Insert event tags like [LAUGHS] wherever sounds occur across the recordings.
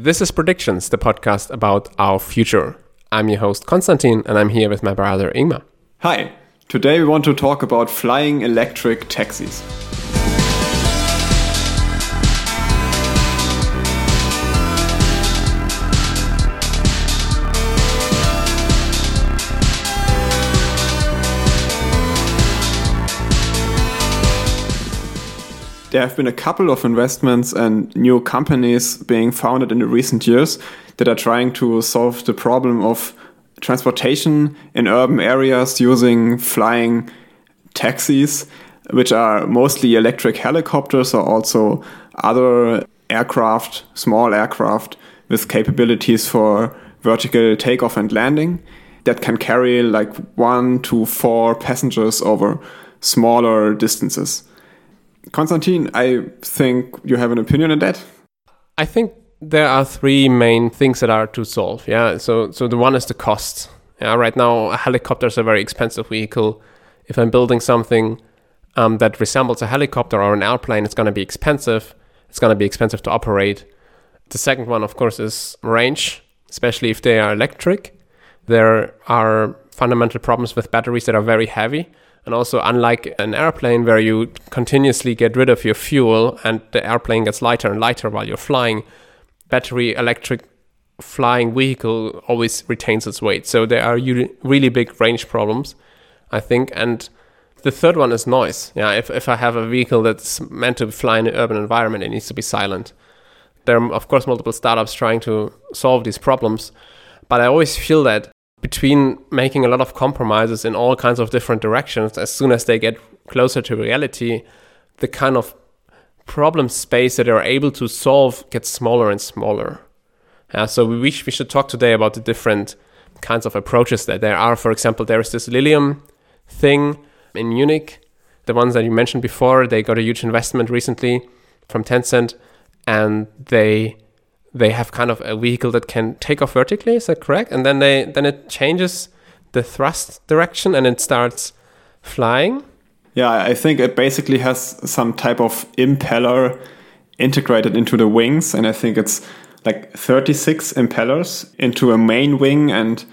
This is Predictions, the podcast about our future. I'm your host, Konstantin, and I'm here with my brother, Ingmar. Hi, today we want to talk about flying electric taxis. There have been a couple of investments and new companies being founded in the recent years that are trying to solve the problem of transportation in urban areas using flying taxis, which are mostly electric helicopters or also other aircraft, small aircraft with capabilities for vertical takeoff and landing that can carry like one to four passengers over smaller distances. Konstantin, I think you have an opinion on that. I think there are three main things that are to solve. Yeah. So so the one is the cost. Yeah. Right now, a helicopter is a very expensive vehicle. If I'm building something um, that resembles a helicopter or an airplane, it's going to be expensive. It's going to be expensive to operate. The second one, of course, is range, especially if they are electric. There are fundamental problems with batteries that are very heavy. And also, unlike an airplane where you continuously get rid of your fuel and the airplane gets lighter and lighter while you're flying, battery electric flying vehicle always retains its weight. So there are really big range problems, I think. And the third one is noise. Yeah, if, if I have a vehicle that's meant to fly in an urban environment, it needs to be silent. There are, of course, multiple startups trying to solve these problems. But I always feel that between making a lot of compromises in all kinds of different directions, as soon as they get closer to reality, the kind of problem space that they're able to solve gets smaller and smaller. Uh, so we we should talk today about the different kinds of approaches that there are. For example, there is this Lilium thing in Munich, the ones that you mentioned before. They got a huge investment recently from Tencent, and they they have kind of a vehicle that can take off vertically. Is that correct? And then they then it changes the thrust direction and it starts flying. Yeah, I think it basically has some type of impeller integrated into the wings, and I think it's like 36 impellers into a main wing and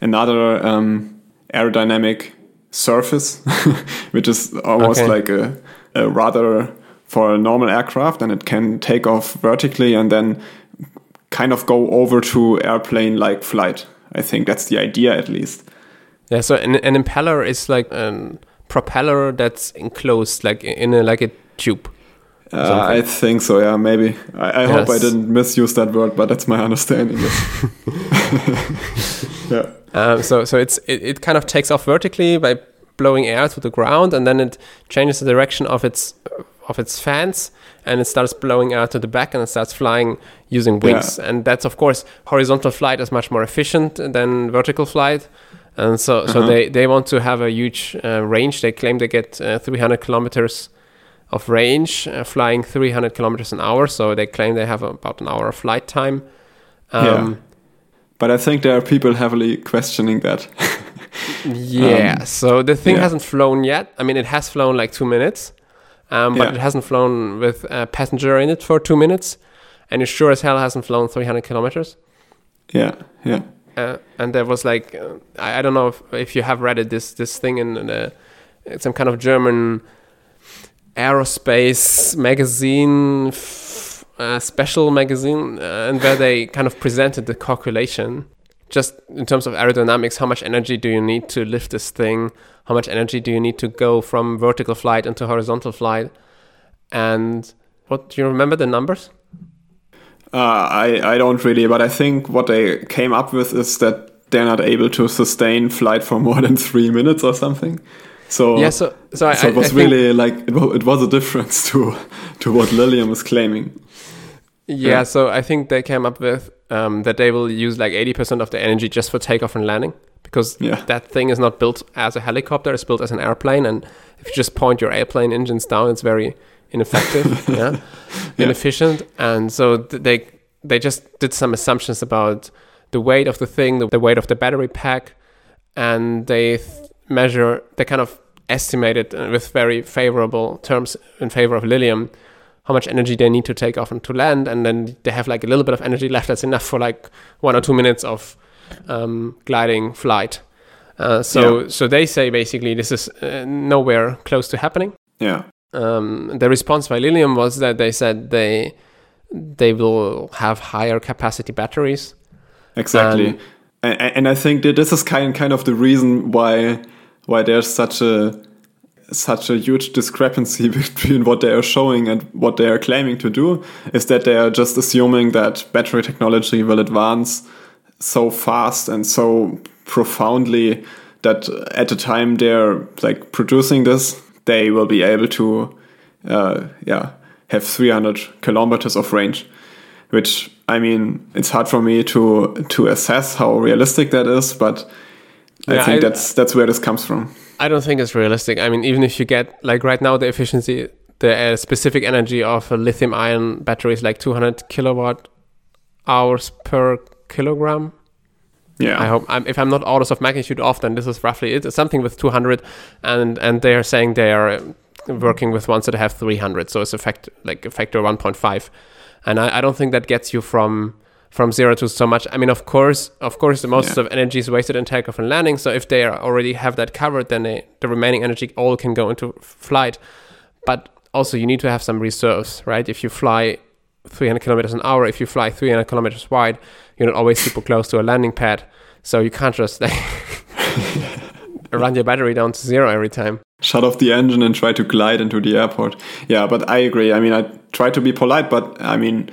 another um, aerodynamic surface, [LAUGHS] which is almost okay. like a, a rudder for a normal aircraft, and it can take off vertically and then kind of go over to airplane like flight. I think that's the idea at least. Yeah, so an, an impeller is like a propeller that's enclosed like in a like a tube. Uh, I think so. Yeah, maybe. I, I yes. hope I didn't misuse that word, but that's my [LAUGHS] understanding. [LAUGHS] yeah. Um, so so it's it, it kind of takes off vertically by blowing air to the ground, and then it changes the direction of its of its fans and it starts blowing out to the back and it starts flying using wings. Yeah. And that's of course horizontal flight is much more efficient than vertical flight. And so, uh-huh. so they, they want to have a huge uh, range. They claim they get uh, 300 kilometers of range, uh, flying 300 kilometers an hour. So they claim they have about an hour of flight time. Um, yeah. But I think there are people heavily questioning that. [LAUGHS] yeah. Um, so the thing yeah. hasn't flown yet. I mean, it has flown like two minutes um, but yeah. it hasn't flown with a passenger in it for two minutes, and it sure as hell hasn't flown 300 kilometers. Yeah, yeah. Uh, and there was like, uh, I, I, don't know if, if you have read it, this this thing in, in a, some kind of German aerospace magazine, f- uh, special magazine, uh, and where they kind of presented the calculation just in terms of aerodynamics, how much energy do you need to lift this thing? How much energy do you need to go from vertical flight into horizontal flight? And what do you remember the numbers? Uh, I I don't really, but I think what they came up with is that they're not able to sustain flight for more than three minutes or something. So yeah, so so, I, so it was I really like it was, it was a difference to to what Lilium is claiming. Yeah, yeah, so I think they came up with um, that they will use like 80% of the energy just for takeoff and landing because yeah. that thing is not built as a helicopter, it's built as an airplane. And if you just point your airplane engines down, it's very ineffective, [LAUGHS] yeah? yeah, inefficient. And so th- they they just did some assumptions about the weight of the thing, the, the weight of the battery pack, and they th- measure, they kind of estimated uh, with very favorable terms in favor of Lilium how much energy they need to take off and to land, and then they have like a little bit of energy left that's enough for like one or two minutes of um, gliding flight. Uh, so Yeah. so they say basically this is uh, nowhere close to happening. Yeah. Um, the response by Lilium was that they said they they will have higher capacity batteries. Exactly. And, and I think that this is kind kind of the reason why why there's such a such a huge discrepancy [LAUGHS] between what they are showing and what they are claiming to do is that they are just assuming that battery technology will advance so fast and so profoundly that at the time they're like producing this they will be able to uh, yeah have 300 kilometers of range which I mean, it's hard for me to to assess how realistic that is, but I think I- that's that's where this comes from. I don't think it's realistic. I mean, even if you get like right now, the efficiency, the uh, specific energy of a lithium ion battery is like 200 kilowatt hours per kilogram. Yeah, I hope I'm, if I'm not orders of magnitude off, then this is roughly it. It's something with 200, and and they are saying they are uh, working with ones that have 300, so it's a fact like a factor 1.5, and I, I don't think that gets you from from zero to so much. I mean, of course, of course, the most Yeah. of energy is wasted in takeoff and landing. So if they are already have that covered, then they, the remaining energy all can go into flight. But also, you need to have some reserves, right? If you fly 300 kilometers an hour, if you fly 300 kilometers wide, you're not always super close to a landing pad. So you can't just like [LAUGHS] run your battery down to zero every time. shut off the engine and try to glide into the airport. Yeah, but I agree. I mean, I try to be polite, but I mean,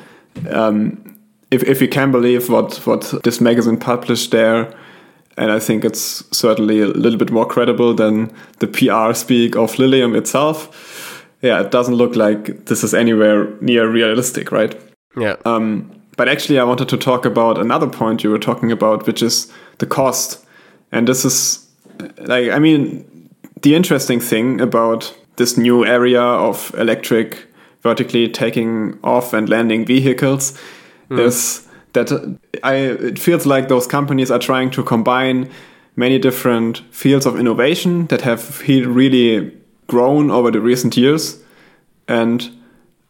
um, if if you can believe what what this magazine published there. And I think it's certainly a little bit more credible than the PR speak of Lilium itself. Yeah, it doesn't look like this is anywhere near realistic, right? Yeah. Um, but actually, I wanted to talk about another point you were talking about, which is the cost. And this is like, I mean, the interesting thing about this new area of electric vertically taking off and landing vehicles is that I it feels like those companies are trying to combine many different fields of innovation that have really grown over the recent years and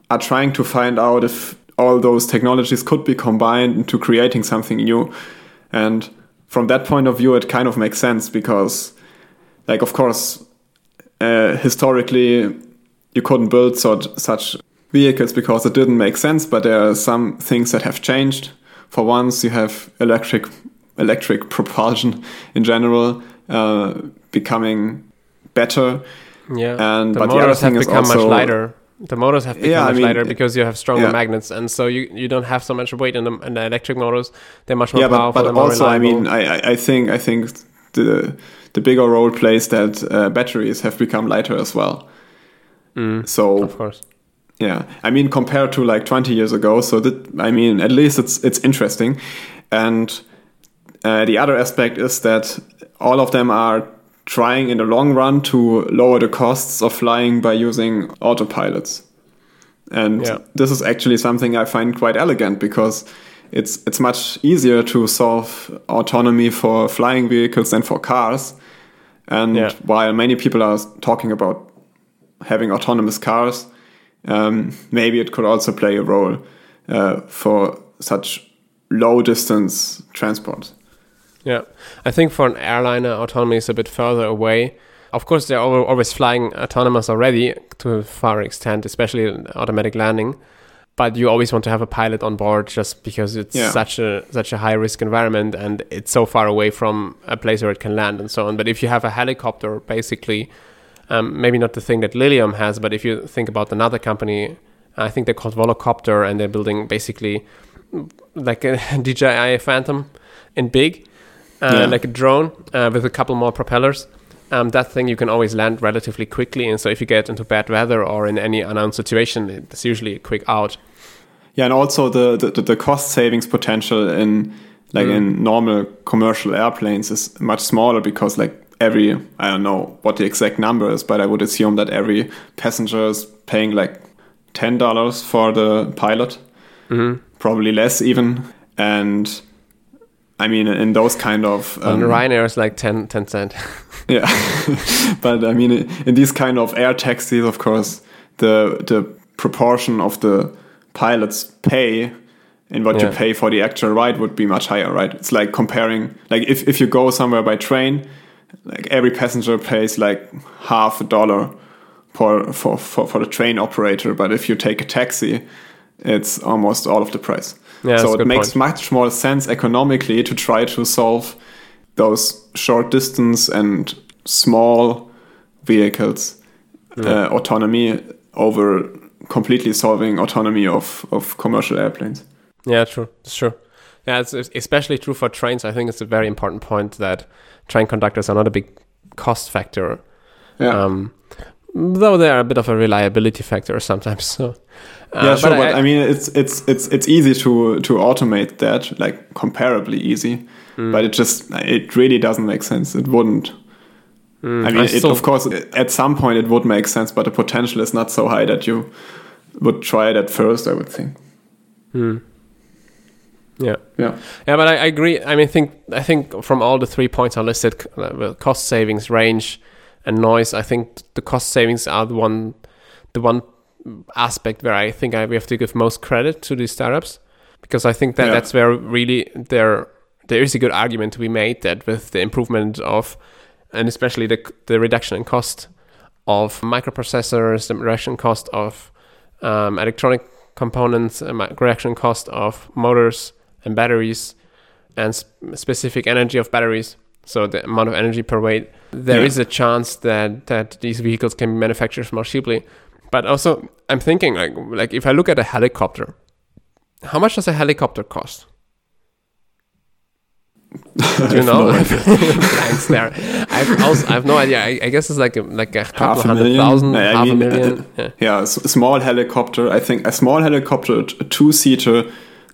are trying to find out if all those technologies could be combined into creating something new. And from that point of view, it kind of makes sense because, like, of course, uh, historically, you couldn't build such, such vehicles because it didn't make sense. But there are some things that have changed. For once, you have electric electric propulsion in general uh, becoming better. Yeah. And the but the motors have thing is become also much lighter. The motors have become Yeah, I much mean, lighter because you have stronger yeah. magnets, and so you, you don't have so much weight in the, in the electric motors. They're much more yeah, but, powerful. but more also, I mean, I, I- I think I think the the bigger role plays that uh, batteries have become lighter as well. Mm, So of course. Yeah, I mean, compared to like 20 years ago, so that I mean, at least it's it's interesting. And uh, the other aspect is that all of them are trying in the long run to lower the costs of flying by using autopilots. And Yeah. this is actually something I find quite elegant because it's it's much easier to solve autonomy for flying vehicles than for cars. And Yeah. while many people are talking about having autonomous cars, um, maybe it could also play a role uh, for such low distance transport. Yeah, I think for an airliner, autonomy is a bit further away. Of course, they're al- always flying autonomous already to a far extent, especially automatic landing. But you always want to have a pilot on board, just because it's Yeah. such a such a high risk environment and it's so far away from a place where it can land and so on. But if you have a helicopter, basically, um, maybe not the thing that Lilium has, but if you think about another company, I think they're called Volocopter, and they're building basically like a [LAUGHS] DJI Phantom in big, uh, Yeah. like a drone uh, with a couple more propellers. Um, that thing you can always land relatively quickly, and so if you get into bad weather or in any unknown situation, it's usually a quick out. Yeah, and also the the, the cost savings potential in like in normal commercial airplanes is much smaller because like every I don't know what the exact number is, but I would assume that every passenger is paying like ten dollars for the pilot, probably less even, and. I mean, in those kind of um, Ryanair is like 10, 10 cent. [LAUGHS] Yeah, [LAUGHS] but I mean, in these kind of air taxis, of course, the the proportion of the pilot's pay and what you pay for the actual ride would be much higher, right? It's like comparing, like if, if you go somewhere by train, like every passenger pays like half a dollar for, for, for, for the train operator, but if you take a taxi, it's almost all of the price. Yeah, so it makes point. much more sense economically to try to solve those short distance and small vehicles uh, autonomy over completely solving autonomy of, of commercial airplanes. Yeah, true. It's true. Yeah, it's especially true for trains. I think it's a very important point that train conductors are not a big cost factor. Yeah. Um, though they're a bit of a reliability factor sometimes. So, uh, yeah, sure, but, I, I, mean, it's it's it's it's easy to to automate that, like comparably easy. Mm. But it just it really doesn't make sense. It wouldn't. mm, I mean, it, of course, at some point it would make sense, but the potential is not so high that you would try it at first. I would think. mm. Yeah. Yeah. Yeah, but I, I agree. I mean, think I think from all the three points I listed, uh, cost savings, range, and noise. I think the cost savings are the one, the one aspect where I think I, we have to give most credit to these startups, because I think that Yeah. that's where really there there is a good argument to be made that with the improvement of, and especially the the reduction in cost of microprocessors, the reduction cost of um, electronic components, um, reduction cost of motors and batteries, and sp- specific energy of batteries. So the amount of energy per weight. There is Yeah. a chance that that these vehicles can be manufactured more cheaply. But also, I'm thinking like like if I look at a helicopter, how much does a helicopter cost? Do you [LAUGHS] know? no. [LAUGHS] Thanks there. I've also I have no idea. I, I guess it's like a, like a couple Half a hundred million? thousand, No, half mean, a million. uh, yeah. Yeah, a small helicopter. I think a small helicopter, a two-seater,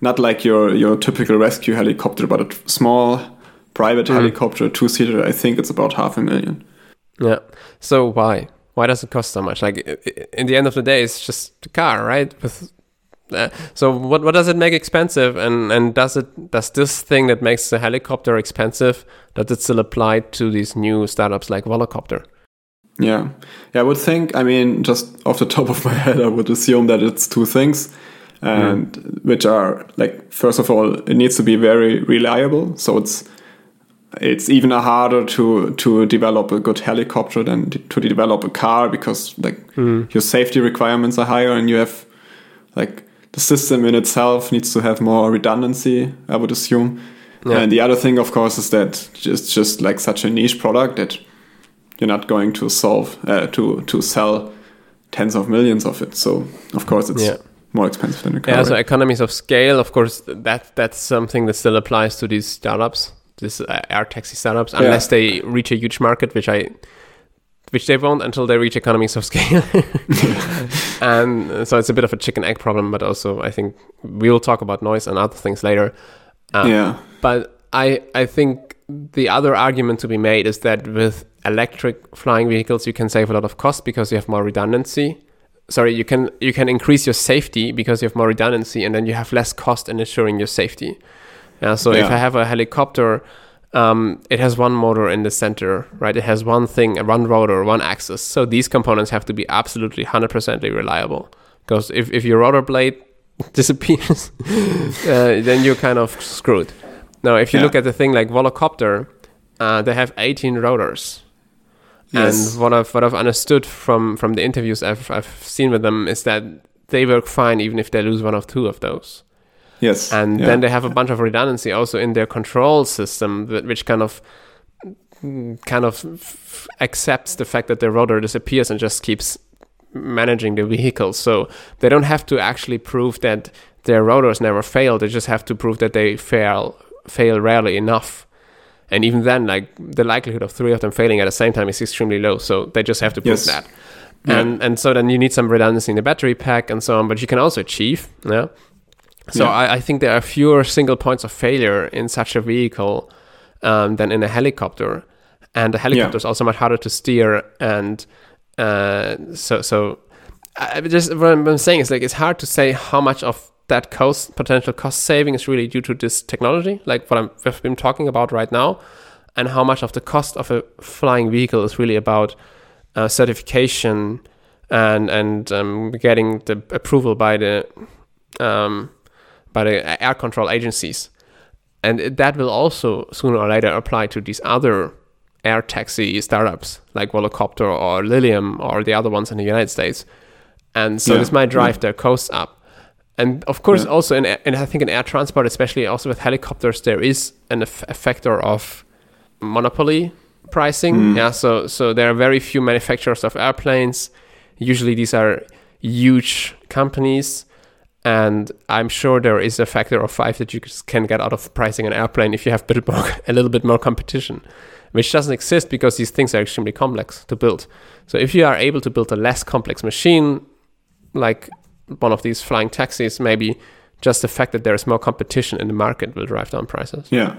not like your your typical rescue helicopter, but a small private Mm. helicopter, two-seater. I think it's about half a million. Yeah. So why? Why does it cost so much? Like in the end of the day, it's just a car, right? With uh, so what what does it make expensive? And and does it does this thing that makes the helicopter expensive does it still apply to these new startups like Volocopter? Yeah, yeah. I would think. I mean, just off the top of my [LAUGHS] head, I would assume that it's two things, and which are like first of all, it needs to be very reliable. So it's it's even harder to to develop a good helicopter than to develop a car because like your safety requirements are higher and you have like the system in itself needs to have more redundancy. I would assume. Yeah. And the other thing, of course, is that it's just like such a niche product that you're not going to solve uh, to to sell tens of millions of it. So of course it's Yeah. More expensive than a car. Yeah, so economies of scale, of course, that that's something that still applies to these startups, these uh, air taxi startups, Yeah. unless they reach a huge market, which I, which they won't until they reach economies of scale. [LAUGHS] and so it's a bit of a chicken egg problem, but also I think we will talk about noise and other things later. Um, yeah, But I I think the other argument to be made is that with electric flying vehicles you can save a lot of cost because you have more redundancy. Sorry, you can you can increase your safety because you have more redundancy, and then you have less cost in ensuring your safety. Yeah. So if I have a helicopter, um, it has one motor in the center, right? It has one thing, one rotor, one axis. So these components have to be absolutely 100% reliable. Because if if your rotor blade [LAUGHS] disappears, [LAUGHS] uh, then you're kind of screwed. Now, if you Yeah. look at the thing like Volocopter, uh, they have 18 rotors. Yes. And what I've what I've understood from from the interviews I've I've seen with them is that they work fine even if they lose one of two of those. yes, And yeah. then they have a bunch of redundancy also in their control system, that, which kind of kind of f- accepts the fact that the rotor disappears and just keeps managing the vehicle. So they don't have to actually prove that their rotors never fail. They just have to prove that they fail fail rarely enough. And even then, like the likelihood of three of them failing at the same time is extremely low. So they just have to prove Yes. that. Yeah. And and so then you need some redundancy in the battery pack and so on, but you can also achieve, yeah. So Yeah. I, I think there are fewer single points of failure in such a vehicle um, than in a helicopter, and the helicopter is also much harder to steer. And uh, so, so I just what I'm, I'm saying is like it's hard to say how much of that cost potential cost saving is really due to this technology, like what I'm, we've been talking about right now, and how much of the cost of a flying vehicle is really about uh, certification, and and um, getting the approval by the um, by the air control agencies, and that will also sooner or later apply to these other air taxi startups like Volocopter or Lilium or the other ones in the United States, and so Yeah, this might drive yeah. their costs up. And of course, Yeah. also in, in I think in air transport, especially also with helicopters, there is an a factor of monopoly pricing. Mm. Yeah, so so there are very few manufacturers of airplanes. Usually, these are huge companies, and I'm sure there is a factor of five that you can get out of pricing an airplane if you have a bit more, [LAUGHS] a little bit more competition, which doesn't exist because these things are extremely complex to build. So if you are able to build a less complex machine, like one of these flying taxis, maybe just the fact that there is more competition in the market will drive down prices. Yeah.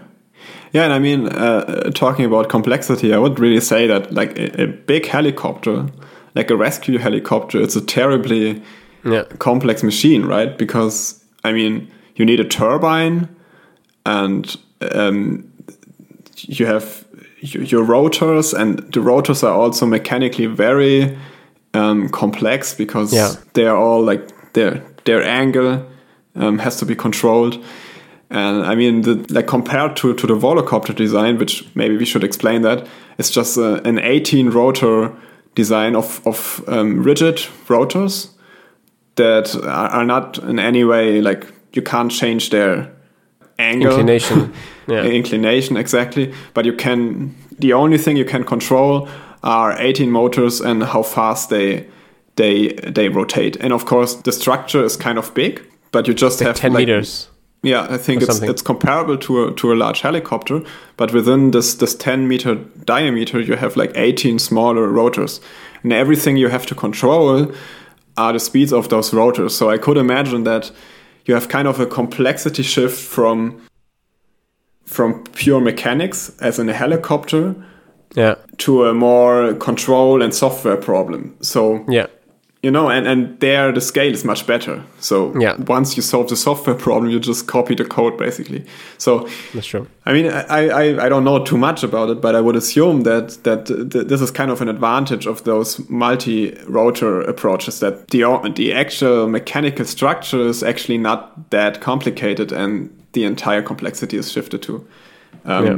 Yeah, and I mean, uh, talking about complexity, I would really say that like a, a big helicopter, like a rescue helicopter, it's a terribly Yeah, complex machine, right? Because I mean, you need a turbine, and um, you have your rotors, and the rotors are also mechanically very um, complex because Yeah. they are all like their their angle um, has to be controlled. And I mean, the, like compared to, to the volocopter design, which maybe we should explain that, it's just uh, an 18 rotor design of, of um, rigid rotors that are are not in any way like you can't change their angle inclination. [LAUGHS] Yeah, inclination exactly but you can the only thing you can control are 18 motors and how fast they they they rotate and of course the structure is kind of big but you just like have ten like, meters. yeah, I think it's something. it's comparable to a to a large helicopter, but within this this 10 meter diameter, you have like 18 smaller rotors, and everything you have to control are the speeds of those rotors. So I could imagine that you have kind of a complexity shift from from pure mechanics, as in a helicopter, Yeah, to a more control and software problem. So yeah, you know and and there the scale is much better so Yeah. once you solve the software [LAUGHS] problem you just copy the code basically so that's true. i mean i i, I don't know too much about it but i would assume that that th- this is kind of an advantage of those multi-rotor approaches that the the actual mechanical structure is actually not that complicated and the entire complexity is shifted to um, Yeah.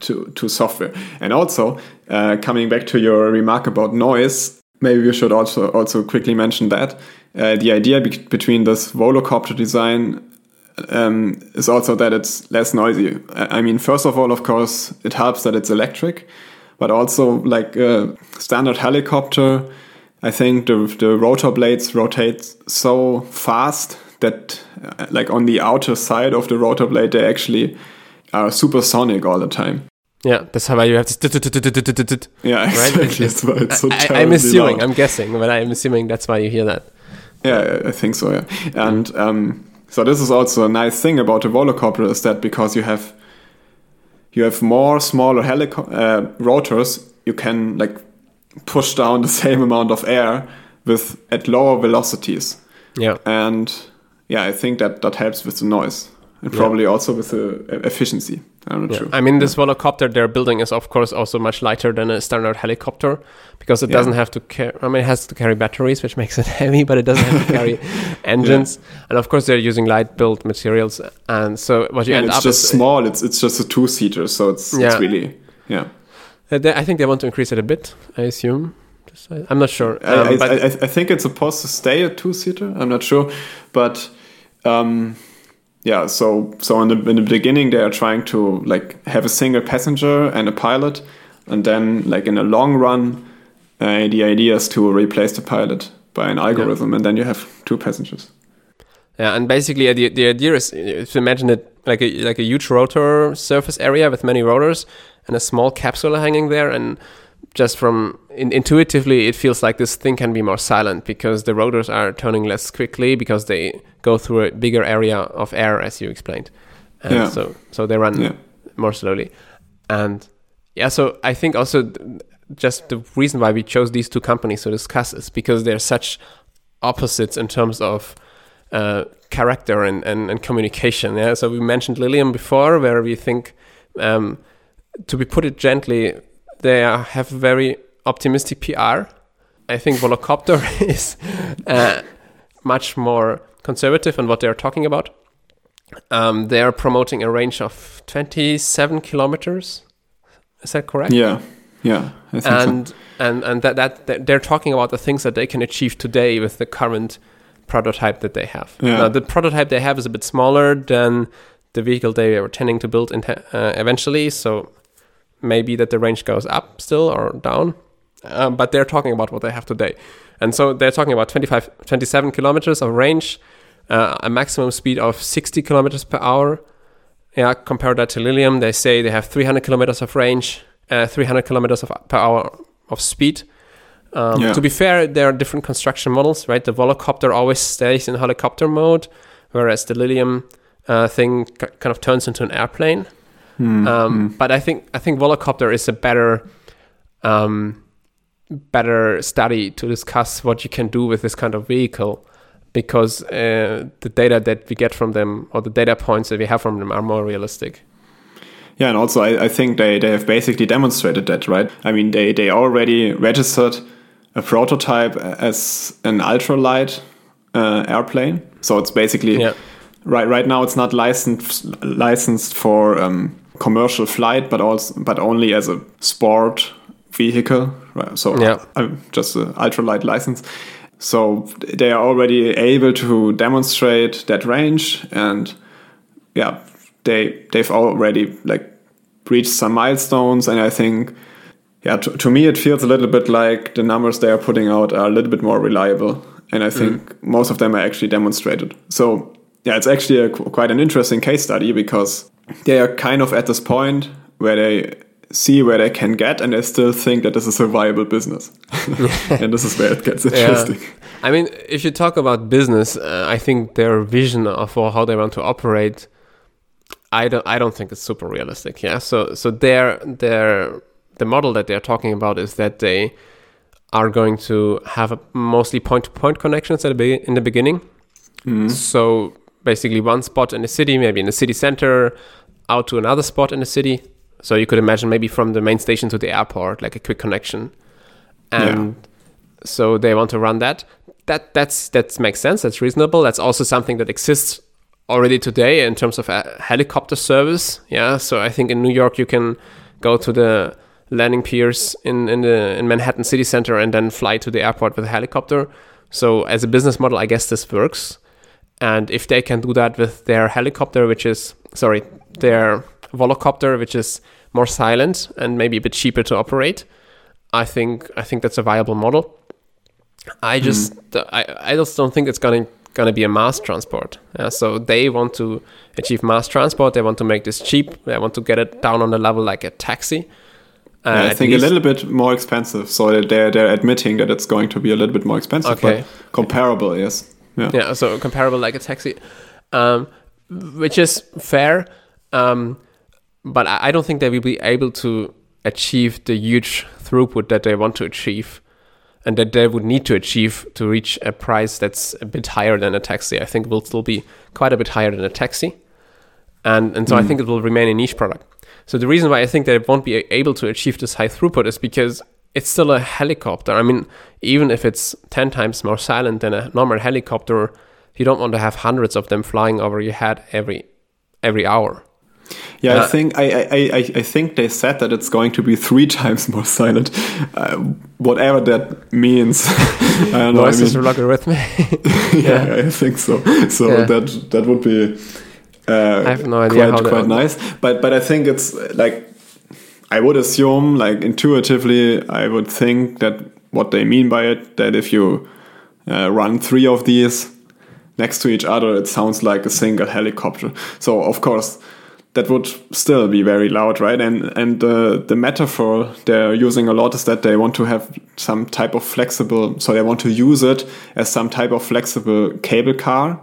to to software. And also, uh, coming back to your remark about noise, maybe we should also also quickly mention that uh, the idea be- between this volocopter design um, is also that it's less noisy. I mean, first of all, of course, it helps that it's electric, but also like a standard helicopter, I think the the rotor blades rotate so fast that, uh, like on the outer side of the rotor blade, they actually are supersonic all the time. Yeah, that's how you have this. Yeah, [LAUGHS] Right? exactly. That's why it's so I, I'm assuming, loud. I'm guessing, but I'm assuming that's why you hear that. Yeah, I think so. Yeah, and um, so this is also a nice thing about the volocopter is that because you have you have more smaller helico- uh, rotors, you can like push down the [LAUGHS] same amount of air with at lower velocities, Yeah, and yeah, I think that that helps with the noise and Yeah. probably also with the efficiency. I'm not yeah. sure. I mean, this volocopter they're building is, of course, also much lighter than a standard helicopter because it Yeah. doesn't have to carry. I mean, it has to carry batteries, which [LAUGHS] makes it heavy, but it doesn't have to carry [LAUGHS] engines. And of course, they're using light build materials, and so what you and end it's up just is. small. It's it's just a two seater, so it's Yeah. it's really yeah. Uh, they- I think they want to increase it a bit. I assume. I- I'm not sure. I, Um, I, but I, I think it's supposed to stay a two seater. I'm not sure, but um, yeah. So so in the in the beginning, they are trying to like have a single passenger and a pilot, and then like in a long run, uh, the idea is to replace the pilot by an algorithm, and then you have two passengers. Yeah, and basically the the idea is if you imagine it like a like a huge rotor surface area with many rotors and a small capsule hanging there, and just from in, intuitively it feels like this thing can be more silent because the rotors are turning less quickly because they go through a bigger area of air as you explained, and Yeah. so so they run Yeah. more slowly, and yeah, so I think also just the reason why we chose these two companies to discuss is because they're such opposites in terms of uh, character and, and, and communication. Yeah, so we mentioned Lilium before, where we think, um, to be put it gently, they are, have very optimistic PR, I think Volocopter [LAUGHS] is uh, much more conservative on what they're talking about. Um, they're promoting a range of 27 kilometers. Is that correct? Yeah, yeah. and so. and and that, that that they're talking about the things that they can achieve today with the current prototype that they have. Yeah. Now, the prototype they have is a bit smaller than the vehicle they are intending to build uh, eventually. So maybe that the range goes up still or down. Um, but they're talking about what they have today. And so they're talking about 25, 27 kilometers of range, uh, a maximum speed of 60 kilometers per hour. Yeah, compare that to Lilium. They say they have 300 kilometers of range, uh, 300 kilometers of, per hour of speed. Um, Yeah. To be fair, there are different construction models, right? The Volocopter always stays in helicopter mode, whereas the Lilium uh, thing k- kind of turns into an airplane. Hmm, Um, hmm. But I think I think Volocopter is a better um, better study to discuss what you can do with this kind of vehicle because uh, the data that we get from them or the data points that we have from them are more realistic. Yeah, and also I, I think they, they have basically demonstrated that, right? I mean, they, they already registered a prototype as an ultralight uh, airplane. So it's basically Yeah. right right now it's not licensed licensed for um, commercial flight, but also but only as a sport vehicle. Right? So Yeah. uh, just an ultralight license. So they are already able to demonstrate that range and yeah, they they've already like reached some milestones, and I think yeah, to, to me it feels a little bit like the numbers they are putting out are a little bit more reliable, and I think most of them are actually demonstrated. So yeah, it's actually a, quite an interesting case study because they are kind of at this point where they see where they can get and they still think that this is a viable business [LAUGHS] [LAUGHS] and this is where it gets interesting I mean, if you talk about business, uh, I think their vision of how they want to operate, I don't, I don't think it's super realistic. Yeah. So, so their, their, the model that they're talking about is that they are going to have a mostly point-to-point connections at the be- in the beginning. So basically, one spot in the city, maybe in the city center, out to another spot in the city. So you could imagine maybe from the main station to the airport, like a quick connection. And so they want to run that. That that's that makes sense. That's reasonable. That's also something that exists already today in terms of a helicopter service. Yeah. So I think in New York you can go to the landing piers in in the in Manhattan city center and then fly to the airport with a helicopter. So as a business model, I guess this works. And if they can do that with their helicopter, which is sorry, their volocopter, which is more silent and maybe a bit cheaper to operate, I think I think that's a viable model. I just I, I just don't think it's gonna gonna be a mass transport. Yeah, so they want to achieve mass transport. They want to make this cheap. They want to get it down on the level like a taxi. Uh, Yeah, I think least- a little bit more expensive. So they're they're admitting that it's going to be a little bit more expensive, Okay. but comparable, yes. Yeah. Yeah, so comparable like a taxi, um, which is fair. Um, but I don't think they will be able to achieve the huge throughput that they want to achieve and that they would need to achieve to reach a price that's a bit higher than a taxi. I think will still be quite a bit higher than a taxi. And, and so I think it will remain a niche product. So the reason why I think they won't be able to achieve this high throughput is because it's still a helicopter. I mean, even if it's 10 times more silent than a normal helicopter, you don't want to have hundreds of them flying over your head every every hour. Yeah, Uh, I think I, I, I, I think they said that it's going to be three [LAUGHS] times more silent, uh, whatever that means. [LAUGHS] I don't know. I mean, logarithmic. [LAUGHS] yeah, I think so. So Yeah. that that would be uh, I have no idea quite quite nice. But but I think it's like I would assume like intuitively I would think that what they mean by it that if you uh, run three of these next to each other, it sounds like a single helicopter. So of course. That would still be very loud, right? And and uh, the metaphor they're using a lot is that they want to have some type of flexible, so they want to use it as some type of flexible cable car,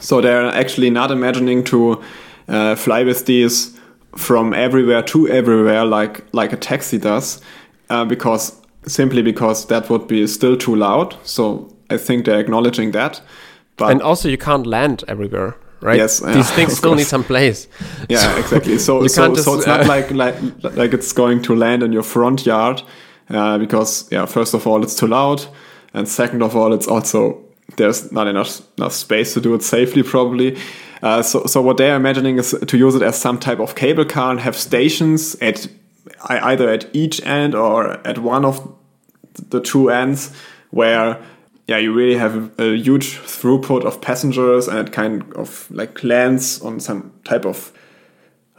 so they're actually not imagining to uh, fly with these from everywhere to everywhere like like a taxi does, uh, because simply because that would be still too loud. So I think they're acknowledging that. But and also, you can't land everywhere, right? Yes, yeah, These things still need some place. yeah, exactly. So [LAUGHS] so, can't so just, it's not uh, like like like it's going to land in your front yard uh, because yeah, first of all, it's too loud, and second of all, it's also there's not enough enough space to do it safely, probably. Uh, so, so what they're imagining is to use it as some type of cable car and have stations at either at each end or at one of the two ends where yeah you really have a, a huge throughput of passengers and it kind of like lands on some type of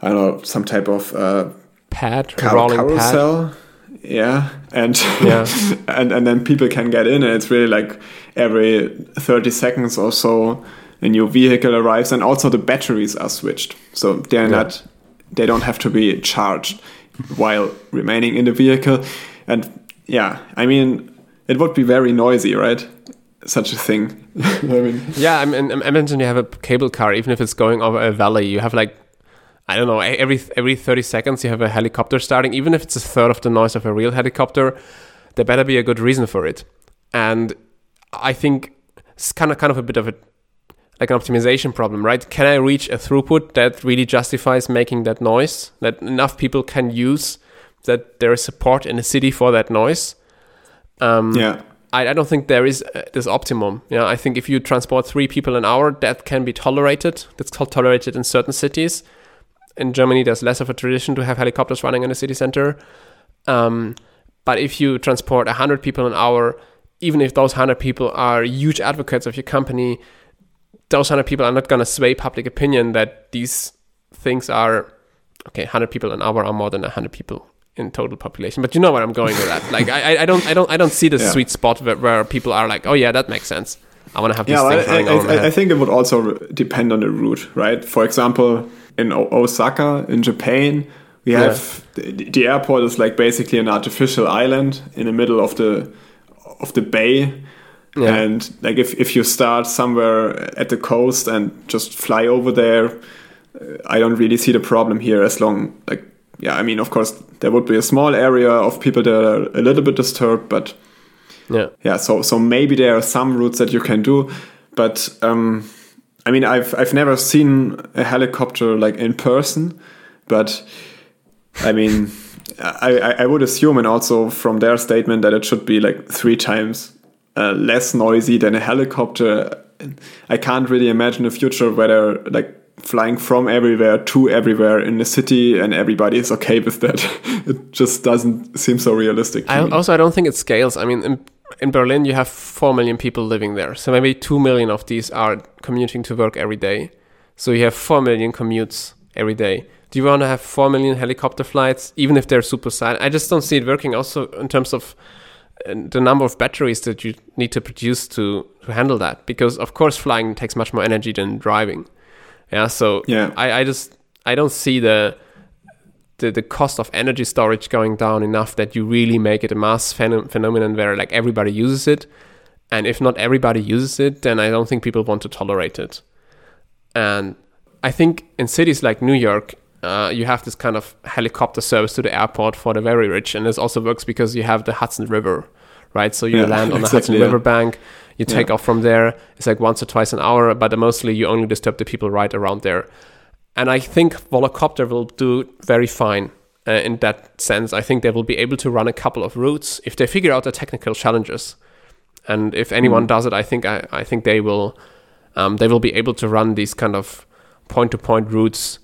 I don't know some type of uh, pad car- rolling carousel. pad. Yeah, and Yeah. [LAUGHS] and and then people can get in, and it's really like every thirty seconds or so a new vehicle arrives, and also the batteries are switched, so they're Yeah. not they don't have to be charged while remaining in the vehicle, and yeah, I mean it would be very noisy, right? Such a thing. [LAUGHS] I mean, Yeah, I mean, I imagine you have a cable car, even if it's going over a valley. You have like, I don't know, every every thirty seconds you have a helicopter starting. Even if it's a third of the noise of a real helicopter, there better be a good reason for it. And I think it's kind of kind of a bit of a like an optimization problem, right? Can I reach a throughput that really justifies making that noise that enough people can use? That there is support in the city for that noise. Um, yeah, I, I don't think there is uh, this optimum. Yeah, I think if you transport three people an hour, that can be tolerated. That's tolerated in certain cities. In Germany, there's less of a tradition to have helicopters running in a city center. Um, but if you transport 100 people an hour, even if those 100 people are huge advocates of your company, those 100 people are not going to sway public opinion that these things are okay 100 people an hour are more than 100 people in total population but you know where i'm going with that [LAUGHS] like i, I- don't i don't i don't see the Yeah. sweet spot where, where people are like oh yeah that makes sense i want to have these yeah, things I, running I, I, I think it would also depend on the route, right? For example, in o- Osaka, in Japan, we Yeah. have the, the airport is like basically an artificial island in the middle of the of the bay. Yeah. And like if, if you start somewhere at the coast and just fly over there, uh, I don't really see the problem here as long like yeah, I mean of course there would be a small area of people that are a little bit disturbed, but yeah. Yeah so so maybe there are some routes that you can do but um i mean i've i've never seen a helicopter like in person but i mean i i, would assume and also from their statement that it should be like three times uh, less noisy than a helicopter. I can't really imagine a future where they're like flying from everywhere to everywhere in the city and everybody is okay with that. [LAUGHS] It just doesn't seem so realistic to I, also i don't think it scales. I mean in, in berlin you have 4 million people living there. So maybe 2 million of these are commuting to work every day. So you have 4 million commutes every day. Do you want to have 4 million helicopter flights even if they're super silent i just don't see it working. Also in terms of uh, the number of batteries that you need to produce to, to handle that because of course flying takes much more energy than driving yeah so Yeah. I, I just i don't see the the, the cost of energy storage going down enough that you really make it a mass phenom- phenomenon where like everybody uses it. And if not everybody uses it then i don't think people want to tolerate it. And i think in cities like new york uh, you have this kind of helicopter service to the airport for the very rich. And this also works because you have the hudson river right? So you Yeah, land [LAUGHS] on the hudson yeah. river bank you take Yeah. off from there it's like once or twice an hour but mostly you only disturb the people right around there and I think Volocopter will do very fine uh, in that sense. I think they will be able to run a couple of routes if they figure out the technical challenges. And if anyone Mm. does it, I think I, I think they will um, they will be able to run these kind of point to point routes.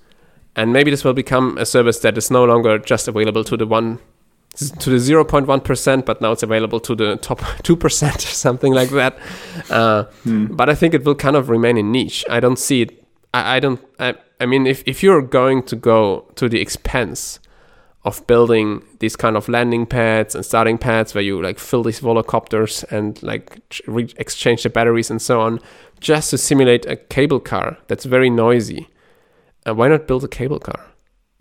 And maybe this will become a service that is no longer just available to the one to the 0.1 percent, but now it's available to the top [LAUGHS] two percent or something like that. Uh, Hmm. but I think it will kind of remain in niche. I don't see it. I, I don't. I, I mean, if if you're going to go to the expense of building these kind of landing pads and starting pads where you like fill these volocopters and like re- exchange the batteries and so on, just to simulate a cable car that's very noisy, uh, why not build a cable car?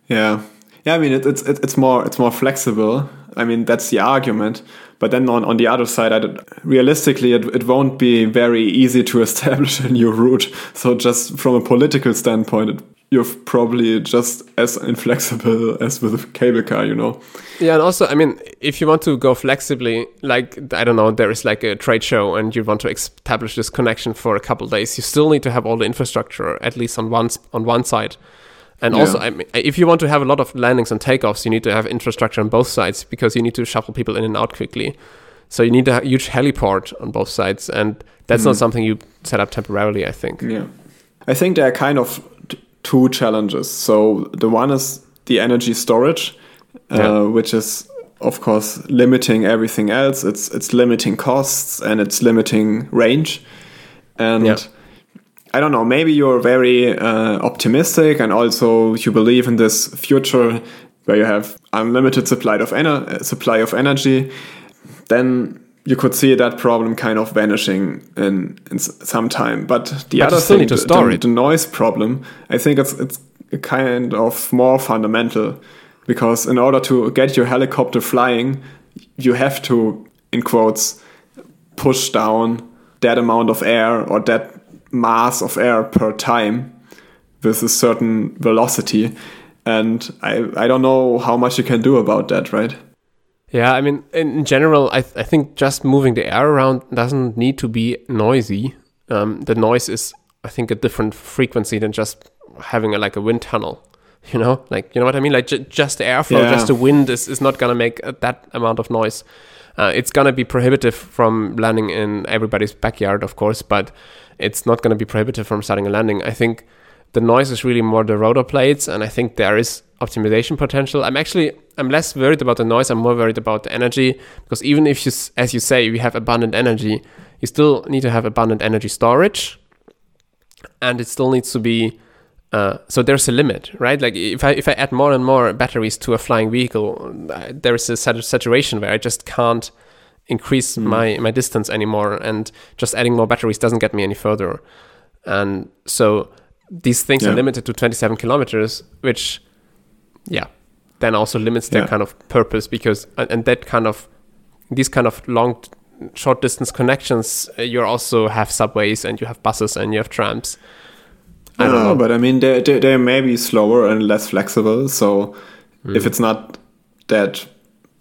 Yeah, yeah. I mean, it, it's it, it's more it's more flexible. I mean, that's the argument. But then on, on the other side, I realistically, it, it won't be very easy to [LAUGHS] establish a new route. So just from a political standpoint, it, you're probably just as inflexible as with a cable car. You know? Yeah, and also, I mean, if you want to go flexibly, like I don't know, there is like a trade show, and you want to establish this connection for a couple days, you still need to have all the infrastructure, at least on one on one side, And Yeah. also, I mean, if you want to have a lot of landings and takeoffs, you need to have infrastructure on both sides because you need to shuffle people in and out quickly. So you need a huge heliport on both sides, and that's not Mhm. something you set up temporarily. I think. Yeah. I think there are kind of t- two challenges. So the one is the energy storage, uh, Yeah. which is of course limiting everything else. It's it's limiting costs and it's limiting range. And Yeah. I don't know. Maybe you're very uh, optimistic and also you believe in this future where you have unlimited supply of ener- uh, supply of energy. Then you could see that problem kind of vanishing in, in some time. But the But other thing, the- the, noise problem, I think it's it's a kind of more fundamental because in order to get your helicopter flying, you have to, in quotes, push down that amount of air or that mass of air per time with a certain velocity. And I, I don't know how much you can do about that, right? Yeah, I mean, in, general, I, th- I think just moving the air around doesn't need to be noisy. Um, the noise is, I think, a different frequency than just having a, like a wind tunnel. [LAUGHS] You know, like you know what I mean. Like ju- just the airflow, Yeah. just the wind is, is not gonna make uh, that amount of noise. Uh, it's gonna be prohibitive from landing in everybody's backyard, of course, but it's not gonna be prohibitive from starting a landing. I think the noise is really more the rotor blades, and I think there is optimization potential. I'm actually I'm less worried about the noise. I'm more worried about the energy because even if you, as you say, we have abundant energy, you still need to have abundant energy storage, and it still needs to be. Uh, so there's a limit, right? Like if I if I add more and more batteries to a flying vehicle, uh, there is a saturation where I just can't increase my my distance anymore, and just adding more batteries doesn't get me any further. And so these things are limited to 27 kilometers, which, yeah, then also limits their Yeah. kind of purpose because and, and that kind of these kind of long short distance connections uh, you also have subways and you have buses and you have trams I don't know, but I mean, they, they, they may be slower and less flexible. So if mm. it's not that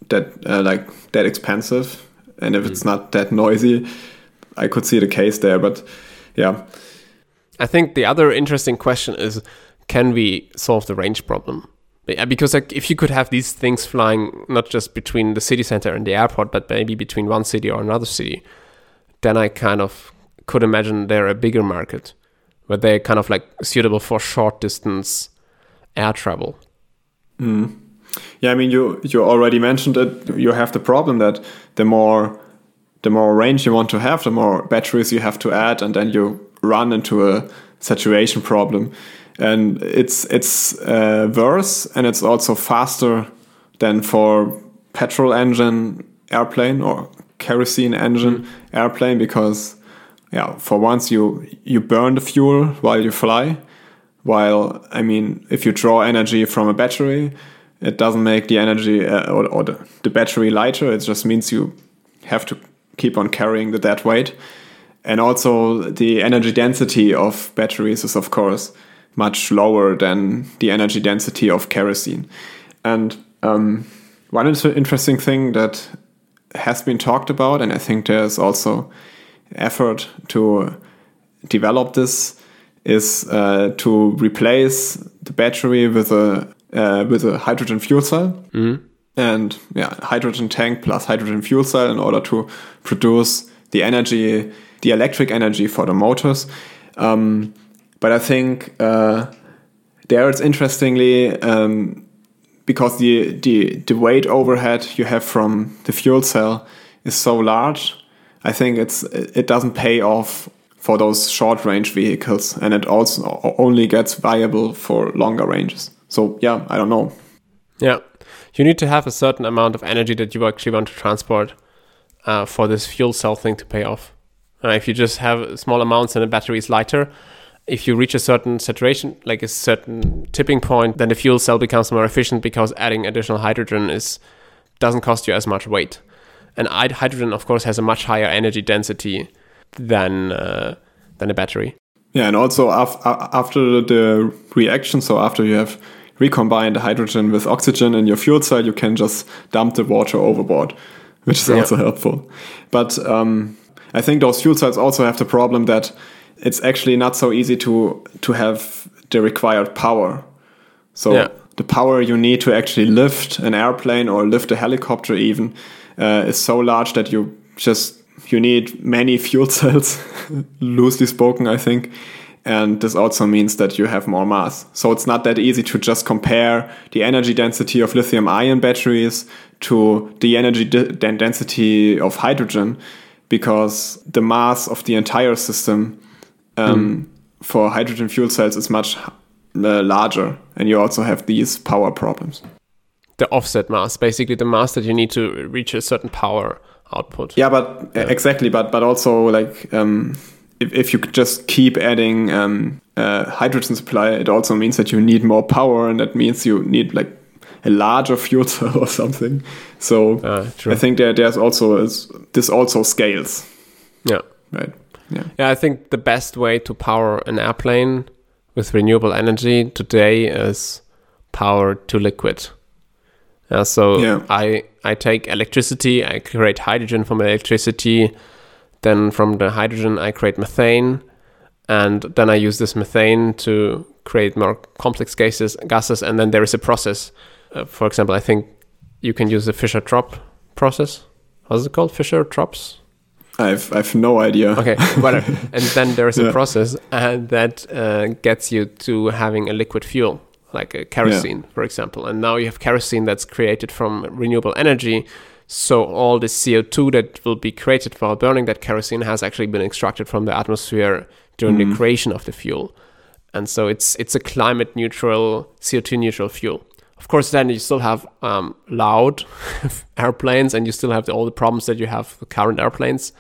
that uh, like that expensive, and if it's mm. not that noisy, I could see the case there. But yeah, I think the other interesting question is can we solve the range problem? Yeah, uh, Because like, if you could have these things flying not just between the city center and the airport, but maybe between one city or another city, then I kind of could imagine they're a bigger market where they're kind of like suitable for short distance air travel. yeah. I mean, you you already mentioned it. You have the problem that the more the more range you want to have, the more batteries you have to add, and then you run into a saturation problem. And it's it's uh, worse, and it's also faster than for petrol engine airplane or kerosene engine airplane because yeah, for once you you burn the fuel while you fly. While I mean, if you draw energy from a battery, it doesn't make the energy uh, or, or the, the battery lighter. It just means you have to keep on carrying the dead weight. And also, the energy density of batteries is, of course, much lower than the energy density of kerosene. And um, one interesting thing that has been talked about, and I think there's also effort to develop this, is uh, to replace the battery with a uh, with a hydrogen fuel cell and yeah, hydrogen tank plus hydrogen fuel cell in order to produce the energy, the electric energy for the motors. Um, but I think uh, there it's interestingly um, because the, the the weight overhead you have from the fuel cell is so large. I think it's it doesn't pay off for those short range vehicles, and it also only gets viable for longer ranges. So yeah, I don't know. Yeah. You need to have a certain amount of energy that you actually want to transport uh, for this fuel cell thing to pay off. Uh, if you just have small amounts and the battery is lighter, if you reach a certain saturation, like a certain tipping point, then the fuel cell becomes more efficient because adding additional hydrogen is doesn't cost you as much weight. And hydrogen, of course, has a much higher energy density than uh, than a battery. Yeah, and also af- after the reaction, so after you have recombined the hydrogen with oxygen in your fuel cell, you can just dump the water overboard, which is Yeah. also helpful. But um, I think those fuel cells also have the problem that it's actually not so easy to to have the required power. So Yeah. the power you need to actually lift an airplane or lift a helicopter even uh, is so large that you just you need many fuel [LAUGHS] cells, loosely spoken, I think. And this also means that you have more mass. So it's not that easy to just compare the energy density of lithium ion batteries to the energy de- density of hydrogen because the mass of the entire system um, for hydrogen fuel cells is much uh, larger. And you also have these power problems. The offset mass, basically the mass that you need to reach a certain power output. Yeah, but uh, exactly, but but also like um, if if you could just keep adding um, uh, hydrogen supply, it also means that you need more power, and that means you need like a larger fuel [LAUGHS] cell or something. So Uh. I think there there's also is, this also scales, Yeah. right? Yeah. Yeah, I think the best way to power an airplane with renewable energy today is power to liquid. Yeah, so Yeah. I I take electricity, I create hydrogen from electricity, then from the hydrogen I create methane, and then I use this methane to create more complex gases, gases, and then there is a process. Uh, for example, I think you can use the Fischer-Tropsch process. What's it called? Fischer-Tropsch? I've I've no idea. Okay, whatever. [LAUGHS] and then there is a Yeah. process and that uh, gets you to having a liquid fuel, like a kerosene, for example. And now you have kerosene that's created from renewable energy. So all the CO2 that will be created while burning that kerosene has actually been extracted from the atmosphere during the creation of the fuel. And so it's it's a climate neutral, CO2 neutral fuel. Of course, then you still have um, loud [LAUGHS] airplanes, and you still have the, all the problems that you have with current airplanes.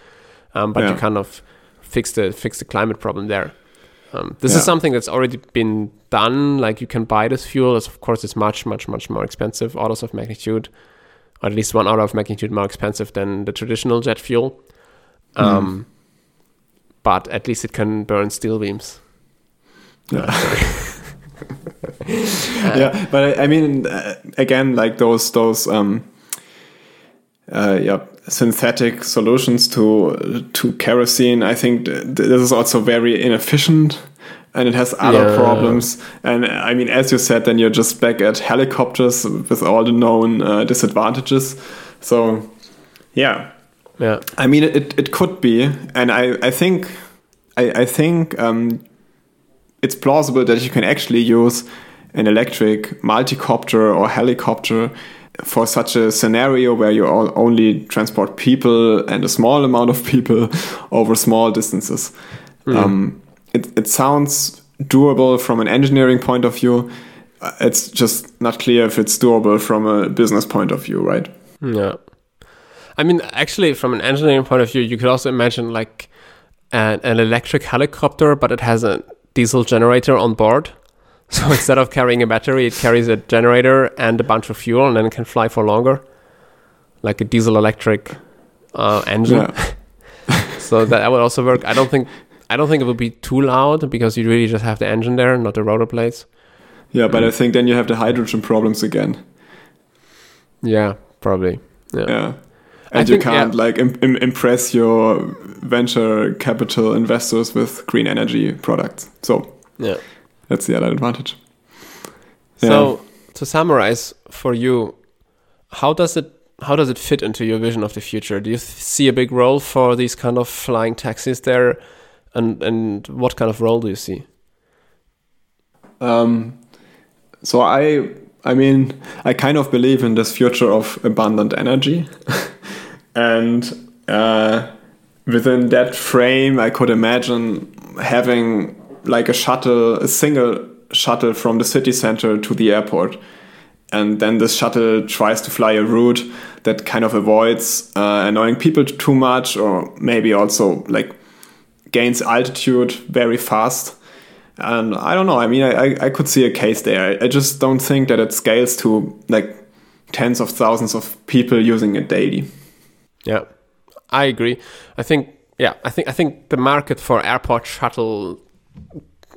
Um, but you kind of fix the fix the climate problem there. Um, this Yeah. is something that's already been done. Like you can buy this fuel. It's, of course, it's much much much more expensive, orders of magnitude, or at least one order of magnitude more expensive than the traditional jet fuel. Um, But at least it can burn steel beams. [LAUGHS] yeah, but I, I mean, uh, again, like those those um, uh, yeah synthetic solutions to to kerosene. I think th- this is also very inefficient, and it has other Yeah. problems. And uh, I mean, as you said, then you're just back at helicopters with all the known uh, disadvantages. So, yeah, Yeah. I mean, it, it could be, and I, I think, I, I think um, it's plausible that you can actually use an electric multicopter or helicopter for such a scenario where you all only transport people and a small amount of people [LAUGHS] over small distances. Um, it, it sounds doable from an engineering point of view. Uh, It's just not clear if it's doable from a business point of view, right? Yeah. I mean, actually, from an engineering point of view, you could also imagine like an, an electric helicopter, but it has a diesel generator on board. So [LAUGHS] instead of carrying a battery, it carries a generator and a bunch of fuel, and then it can fly for longer, like a diesel electric uh, engine. Yeah. [LAUGHS] so that would also work. I don't think I don't think it would be too loud because you really just have the engine there, not the rotor blades. Yeah, but I think then you have the hydrogen problems again. Yeah, probably. Yeah. Yeah. I And you think, can't yeah. like Im- Im- impress your venture capital investors with green energy products. So yeah. That's the other advantage. So to summarize for you, how does it how does it fit into your vision of the future? Do you see a big role for these kind of flying taxis there, and and what kind of role do you see? Um, so I, I mean, I kind of believe in this future of abundant energy, [LAUGHS] and uh, within that frame, I could imagine having like a shuttle, a single shuttle from the city center to the airport, and then this shuttle tries to fly a route that kind of avoids uh, annoying people too much, or maybe also like gains altitude very fast. And I don't know. I mean, I, I, could see a case there. I just don't think that it scales to like tens of thousands of people using it daily. Yeah, I agree. I think yeah, I think I think the market for airport shuttle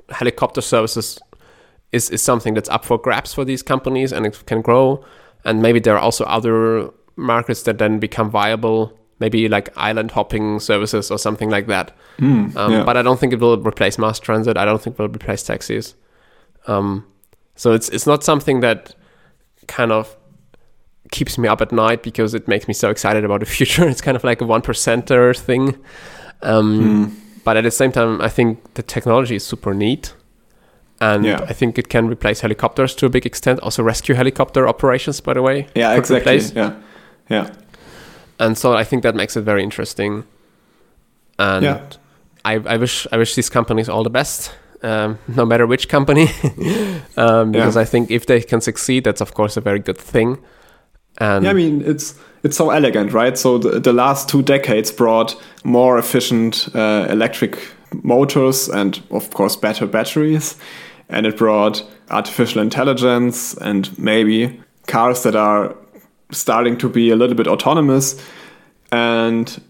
helicopter services is is something that's up for grabs for these companies, and it can grow. And maybe there are also other markets that then become viable. Maybe like island hopping services or something like that. um, yeah. But I don't think it will replace mass transit. I don't think it will replace taxis. Um, So it's it's not something that kind of keeps me up at night because it makes me so excited about the [LAUGHS] future. It's kind of like a one percenter thing. Um, Mm. But at the same time, I think the technology is super neat. And Yeah. I think it can replace helicopters to a big extent. Also, rescue helicopter operations, by the way. Yeah, exactly. replace. Yeah, yeah, And so I think that makes it very interesting. And Yeah. I, I wish I wish these companies all the best, um, [LAUGHS] no matter which company, [LAUGHS] um, because I think if they can succeed, that's of course a very good thing. And yeah. I mean, it's it's so elegant, right? So the, the last two decades brought more efficient uh, electric motors and, of course, better batteries, and it brought artificial intelligence and maybe cars that are starting to be a little bit autonomous, and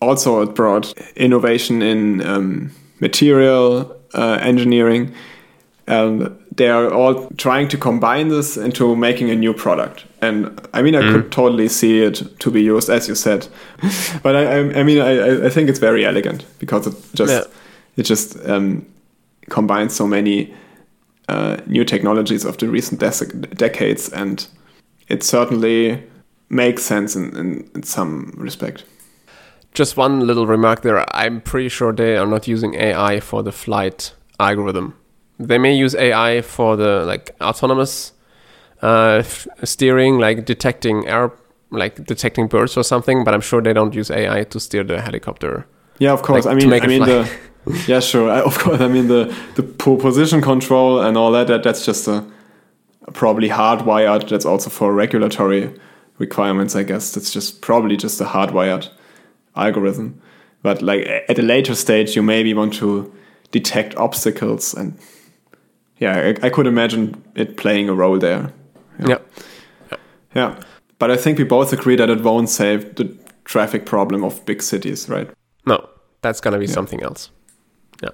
also it brought innovation in um, material uh, engineering. And they are all trying to combine this into making a new product. And I mean, I could totally see it to be used, as you said. [LAUGHS] but I, I, I mean, I, I think it's very elegant because it just Yeah. it just um, combines so many uh, new technologies of the recent dec- decades, and it certainly makes sense in, in, in some respect. just one little remark there. I'm pretty sure they are not using AI for the flight algorithm. They may use AI for the like autonomous uh, f- steering, like detecting air, like detecting birds or something. But I'm sure they don't use AI to steer the helicopter. Yeah, of course. Like, I mean, I mean fly. the [LAUGHS] yeah, sure. I, of course, I mean the the po- position control and all that. That that's just a probably hardwired. That's also for regulatory requirements, I guess. That's just probably just a hardwired algorithm. But like at a later stage, you maybe want to detect obstacles, and yeah, I, I could imagine it playing a role there. Yeah. Yeah, but I think we both agree that it won't save the traffic problem of big cities, right? No, that's gonna be something else. Yeah.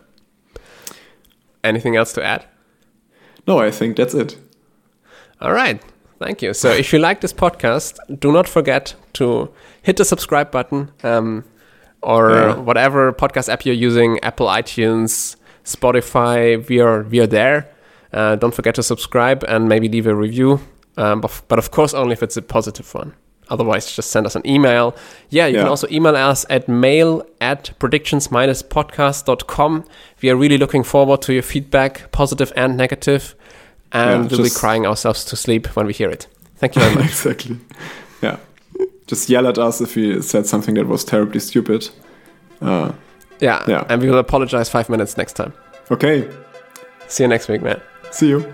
Anything else to add? No, I think that's it. All right. Thank you. So, if you like this podcast, do not forget to hit the subscribe button um, or Yeah. whatever podcast app you're using Apple, iTunes, Spotify. We are, we are there. Uh, don't forget to subscribe and maybe leave a review. Um, but, but of course, only if it's a positive one. Otherwise, just send us an email. Yeah, you can also email us at mail at predictions-podcast.com. We are really looking forward to your feedback, positive and negative, and Yeah, we'll be crying ourselves to sleep when we hear it. Thank you very [LAUGHS] much. exactly. Yeah. Just yell at us if we said something that was terribly stupid. Uh, yeah, Yeah. and we will apologize five minutes next time. okay. See you next week, man. See you.